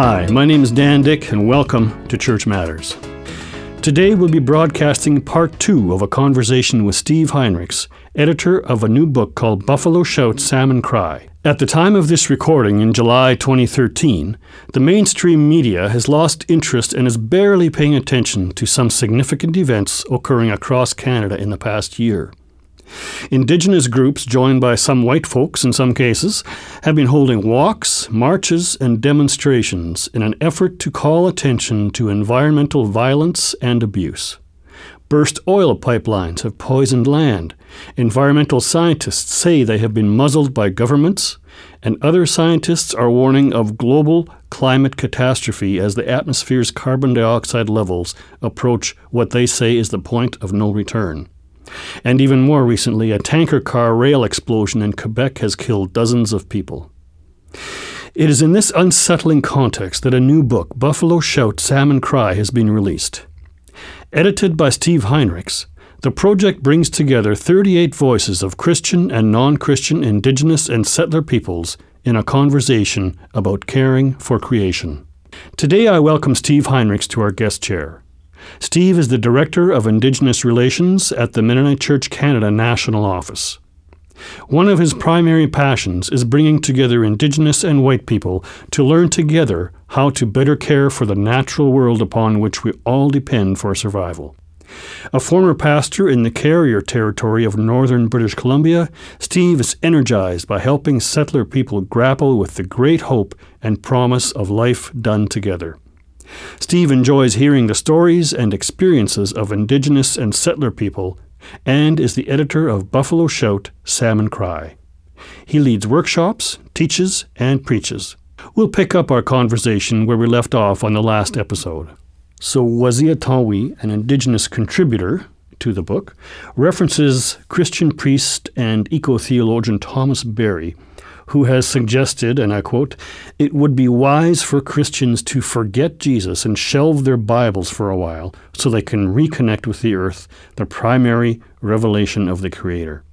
Hi, my name is Dan Dick, and welcome to Church Matters. Today we'll be broadcasting part two of a conversation with Steve Heinrichs, editor of a new book called Buffalo Shout Salmon Cry. At the time of this recording in July 2013, the mainstream media has lost interest and is barely paying attention to some significant events occurring across Canada in the past year. Indigenous groups, joined by some white folks in some cases, have been holding walks, marches, and demonstrations in an effort to call attention to environmental violence and abuse. Burst oil pipelines have poisoned land. Environmental scientists say they have been muzzled by governments, and other scientists are warning of global climate catastrophe as the atmosphere's carbon dioxide levels approach what they say is the point of no return. And even more recently, a tanker car rail explosion in Quebec has killed dozens of people. It is in this unsettling context that a new book, Buffalo Shout Salmon Cry, has been released. Edited by Steve Heinrichs, the project brings together 38 voices of Christian and non Christian Indigenous and settler peoples in a conversation about caring for creation. Today, I welcome Steve Heinrichs to our guest chair. Steve is the Director of Indigenous Relations at the Mennonite Church Canada National Office. One of his primary passions is bringing together Indigenous and white people to learn together how to better care for the natural world upon which we all depend for survival. A former pastor in the Carrier Territory of northern British Columbia, Steve is energized by helping settler people grapple with the great hope and promise of life done together. Steve enjoys hearing the stories and experiences of Indigenous and settler people and is the editor of Buffalo Shout Salmon Cry. He leads workshops, teaches, and preaches. We'll pick up our conversation where we left off on the last episode. So, Waziyatawin, an Indigenous contributor to the book, references Christian priest and eco theologian Thomas Berry who has suggested, and I quote, it would be wise for Christians to forget Jesus and shelve their Bibles for a while so they can reconnect with the earth, the primary revelation of the Creator.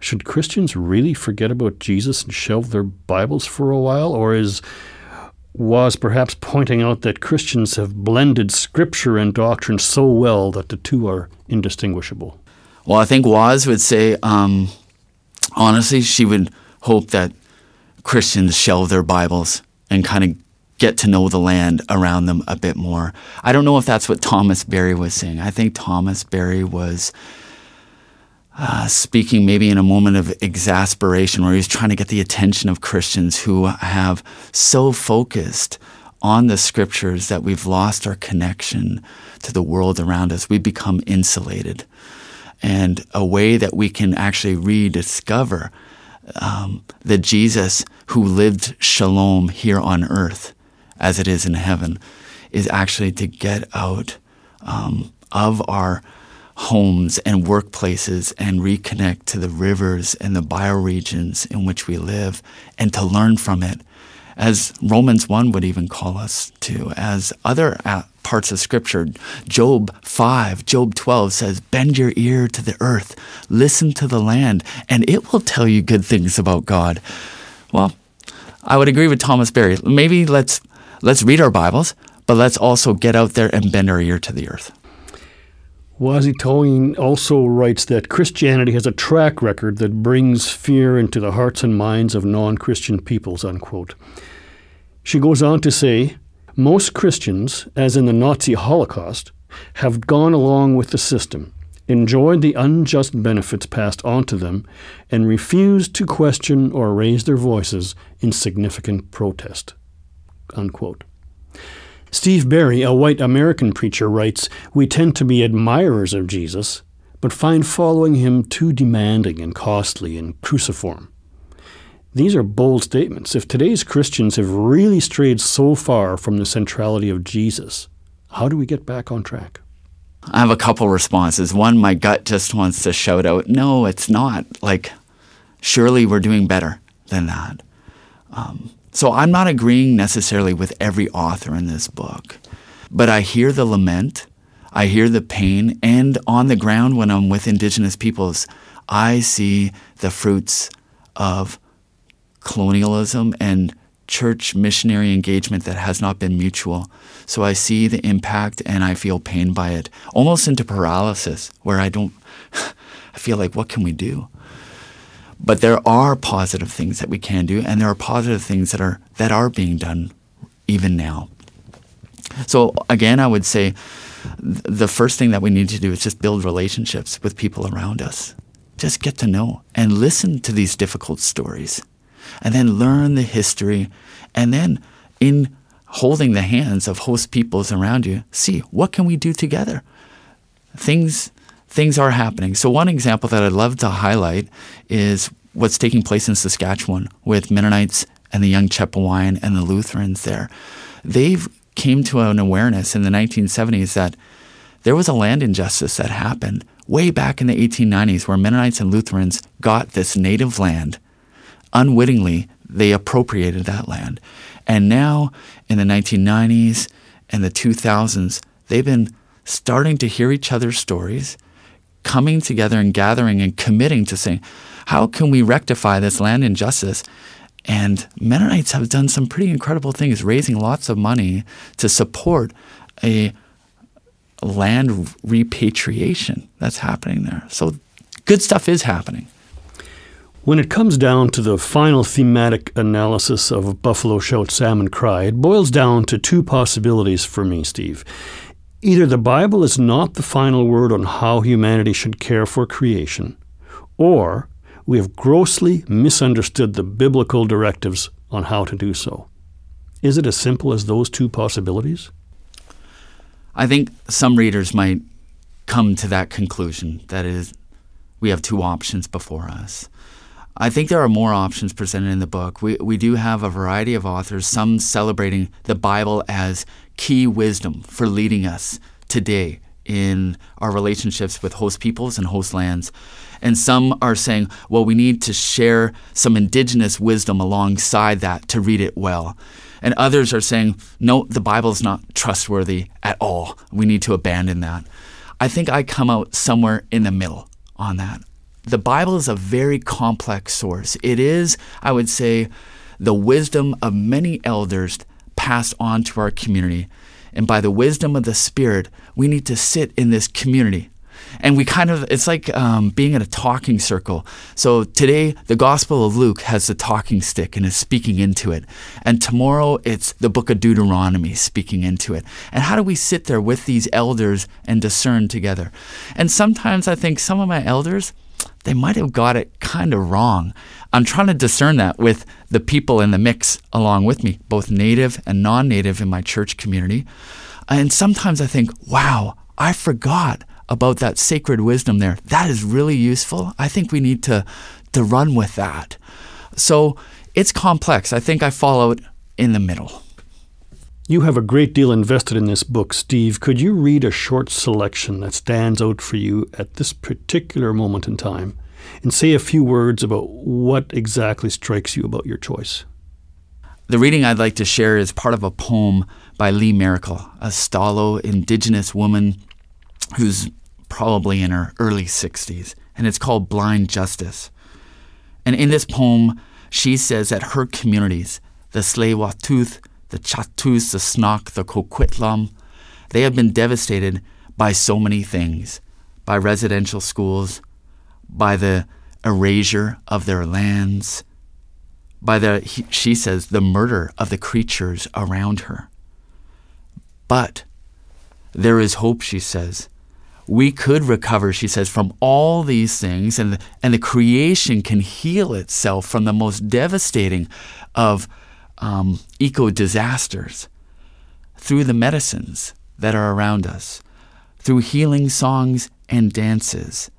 Should Christians really forget about Jesus and shelve their Bibles for a while, or is was perhaps pointing out that Christians have blended scripture and doctrine so well that the two are indistinguishable. Well, I think Waz would say, um, honestly, she would hope that Christians shelve their Bibles and kind of get to know the land around them a bit more. I don't know if that's what Thomas Berry was saying. I think Thomas Berry was uh, speaking maybe in a moment of exasperation where he's trying to get the attention of Christians who have so focused on the scriptures that we've lost our connection to the world around us. We've become insulated. And a way that we can actually rediscover um, the Jesus who lived shalom here on earth as it is in heaven is actually to get out um, of our homes and workplaces and reconnect to the rivers and the bioregions in which we live and to learn from it as Romans 1 would even call us to, as other uh, parts of Scripture. Job 5, Job 12 says, Bend your ear to the earth, listen to the land, and it will tell you good things about God. Well, I would agree with Thomas Berry. Maybe let's, let's read our Bibles, but let's also get out there and bend our ear to the earth. Waziyatawin also writes that Christianity has a track record that brings fear into the hearts and minds of non Christian peoples, unquote. She goes on to say most Christians, as in the Nazi Holocaust, have gone along with the system, enjoyed the unjust benefits passed on to them, and refused to question or raise their voices in significant protest. Unquote. Steve Berry, a white American preacher, writes We tend to be admirers of Jesus, but find following him too demanding and costly and cruciform. These are bold statements. If today's Christians have really strayed so far from the centrality of Jesus, how do we get back on track? I have a couple responses. One, my gut just wants to shout out, no, it's not. Like, surely we're doing better than that. Um, so I'm not agreeing necessarily with every author in this book, but I hear the lament, I hear the pain, and on the ground when I'm with Indigenous peoples, I see the fruits of colonialism and church missionary engagement that has not been mutual. So I see the impact and I feel pain by it, almost into paralysis, where I don't, I feel like, what can we do? But there are positive things that we can do, and there are positive things that are that are being done even now. So again, I would say the first thing that we need to do is just build relationships with people around us. Just get to know and listen to these difficult stories and then learn the history. And then in holding the hands of host peoples around you, see what can we do together? Things things are happening. So one example that I'd love to highlight is what's taking place in Saskatchewan with Mennonites and the young Chippewayan and the Lutherans there. They've came to an awareness in the 1970s that there was a land injustice that happened way back in the 1890s where Mennonites and Lutherans got this native land unwittingly, they appropriated that land. And now, in the 1990s and the 2000s, they've been starting to hear each other's stories, coming together and gathering and committing to saying, how can we rectify this land injustice? And Mennonites have done some pretty incredible things, raising lots of money to support a land repatriation that's happening there. So good stuff is happening. When it comes down to the final thematic analysis of Buffalo Shout Salmon Cry, it boils down to two possibilities for me, Steve. Either the Bible is not the final word on how humanity should care for creation, or we have grossly misunderstood the biblical directives on how to do so. Is it as simple as those two possibilities? I think some readers might come to that conclusion that is we have two options before us. I think there are more options presented in the book. We, we do have a variety of authors, some celebrating the Bible as key wisdom for leading us today in our relationships with host peoples and host lands. And some are saying, well, we need to share some indigenous wisdom alongside that to read it well. And others are saying, no, the Bible is not trustworthy at all. We need to abandon that. I think I come out somewhere in the middle on that the Bible is a very complex source. It is, I would say, the wisdom of many elders passed on to our community. And by the wisdom of the Spirit, we need to sit in this community. And we kind of, it's like um, being in a talking circle. So today, the Gospel of Luke has the talking stick and is speaking into it. And tomorrow, it's the book of Deuteronomy speaking into it. And how do we sit there with these elders and discern together? And sometimes I think some of my elders, they might have got it kind of wrong. I'm trying to discern that with the people in the mix along with me, both native and non native in my church community. And sometimes I think, wow, I forgot about that sacred wisdom there. That is really useful. I think we need to, to run with that. So it's complex. I think I fall out in the middle. You have a great deal invested in this book, Steve. Could you read a short selection that stands out for you at this particular moment in time and say a few words about what exactly strikes you about your choice? The reading I'd like to share is part of a poem by Lee Maracle, a Stalo indigenous woman who's probably in her early 60s, and it's called Blind Justice. And in this poem, she says that her communities, the Tsleil-Waututh, the Chatus, the Snok, the Coquitlam, they have been devastated by so many things by residential schools, by the erasure of their lands, by the, she says, the murder of the creatures around her. But there is hope, she says. We could recover, she says, from all these things, and and the creation can heal itself from the most devastating of um, eco disasters through the medicines that are around us, through healing songs and dances.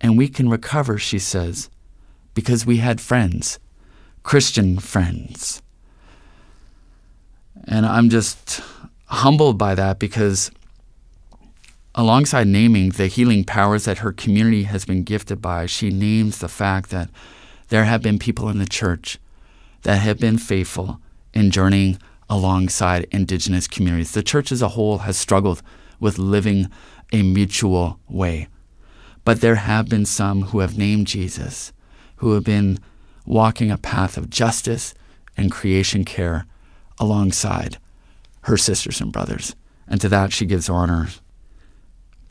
And we can recover, she says, because we had friends, Christian friends. And I'm just humbled by that because, alongside naming the healing powers that her community has been gifted by, she names the fact that there have been people in the church that have been faithful in journeying alongside indigenous communities. The church as a whole has struggled with living a mutual way. But there have been some who have named Jesus, who have been walking a path of justice and creation care alongside her sisters and brothers. And to that she gives honor.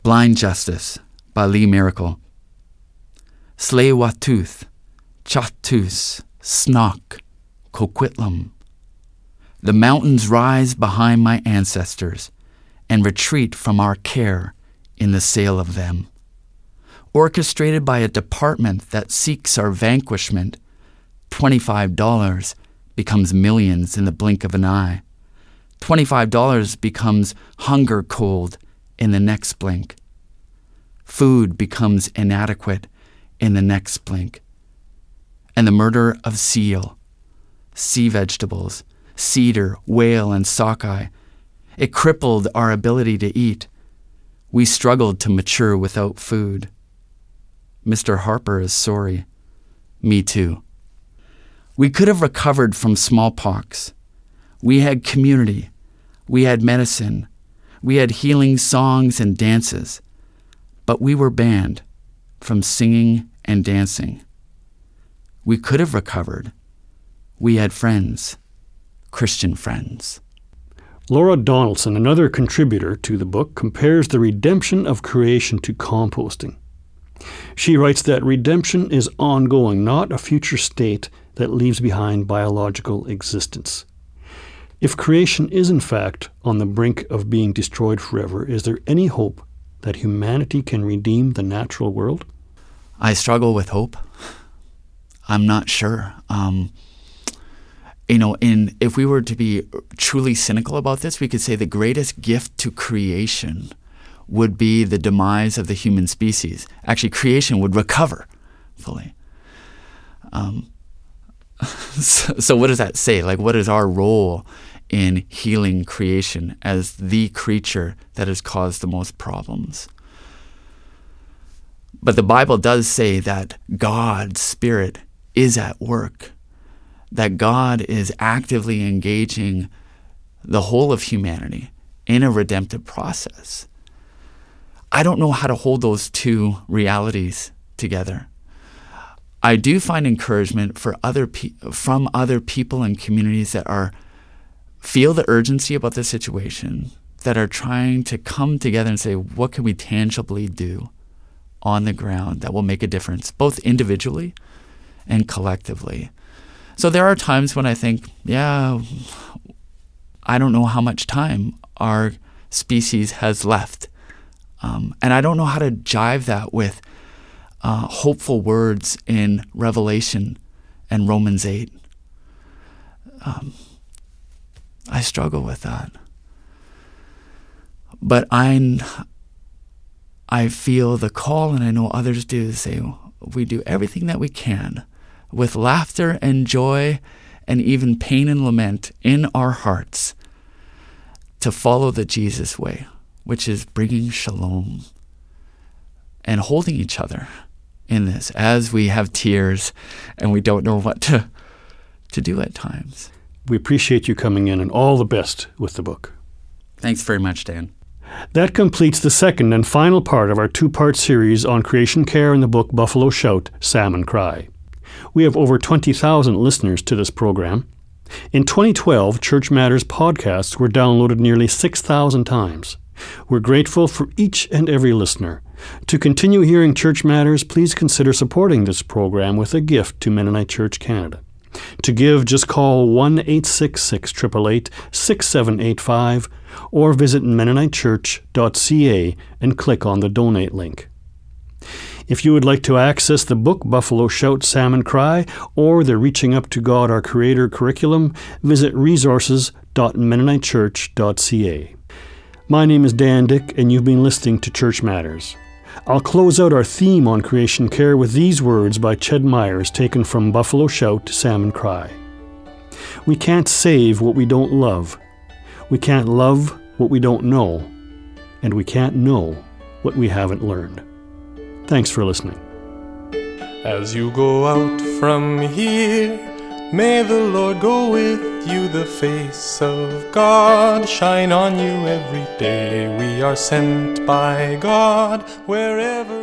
Blind Justice by Lee Maracle. Slay Watuth, Chatus, Snock, Coquitlam. The mountains rise behind my ancestors and retreat from our care in the sale of them. Orchestrated by a department that seeks our vanquishment, $25 becomes millions in the blink of an eye. $25 becomes hunger cold in the next blink. Food becomes inadequate in the next blink. And the murder of seal, sea vegetables, cedar, whale, and sockeye, it crippled our ability to eat. We struggled to mature without food. Mr. Harper is sorry. Me too. We could have recovered from smallpox. We had community. We had medicine. We had healing songs and dances. But we were banned from singing and dancing. We could have recovered. We had friends, Christian friends. Laura Donaldson, another contributor to the book, compares the redemption of creation to composting. She writes that redemption is ongoing, not a future state that leaves behind biological existence. If creation is in fact on the brink of being destroyed forever, is there any hope that humanity can redeem the natural world? I struggle with hope. I'm not sure. Um, you know, in if we were to be truly cynical about this, we could say the greatest gift to creation would be the demise of the human species. Actually, creation would recover fully. Um, so, so what does that say? Like, what is our role in healing creation as the creature that has caused the most problems? But the Bible does say that God's Spirit is at work, that God is actively engaging the whole of humanity in a redemptive process. I don't know how to hold those two realities together. I do find encouragement for other pe- from other people and communities that are feel the urgency about the situation, that are trying to come together and say, what can we tangibly do on the ground that will make a difference, both individually and collectively. So there are times when I think, yeah, I don't know how much time our species has left. Um, and I don't know how to jive that with uh, hopeful words in Revelation and Romans 8. Um, I struggle with that. But I, I feel the call, and I know others do, to say we do everything that we can with laughter and joy and even pain and lament in our hearts to follow the Jesus way, which is bringing shalom and holding each other in this as we have tears and we don't know what to, to do at times. We appreciate you coming in and all the best with the book. Thanks very much, Dan. That completes the second and final part of our two part series on creation care in the book Buffalo Shout, Salmon Cry. We have over 20,000 listeners to this program. In 2012, Church Matters podcasts were downloaded nearly 6,000 times. We're grateful for each and every listener. To continue hearing Church Matters, please consider supporting this program with a gift to Mennonite Church Canada. To give, just call 1 866 888 6785 or visit MennoniteChurch.ca and click on the donate link. If you would like to access the book Buffalo Shout Salmon Cry or the Reaching Up to God Our Creator curriculum, visit resources.mennonitechurch.ca. My name is Dan Dick, and you've been listening to Church Matters. I'll close out our theme on creation care with these words by Ched Myers taken from Buffalo Shout Salmon Cry. We can't save what we don't love. We can't love what we don't know. And we can't know what we haven't learned. Thanks for listening. As you go out from here, may the Lord go with you, the face of God shine on you every day. We are sent by God wherever.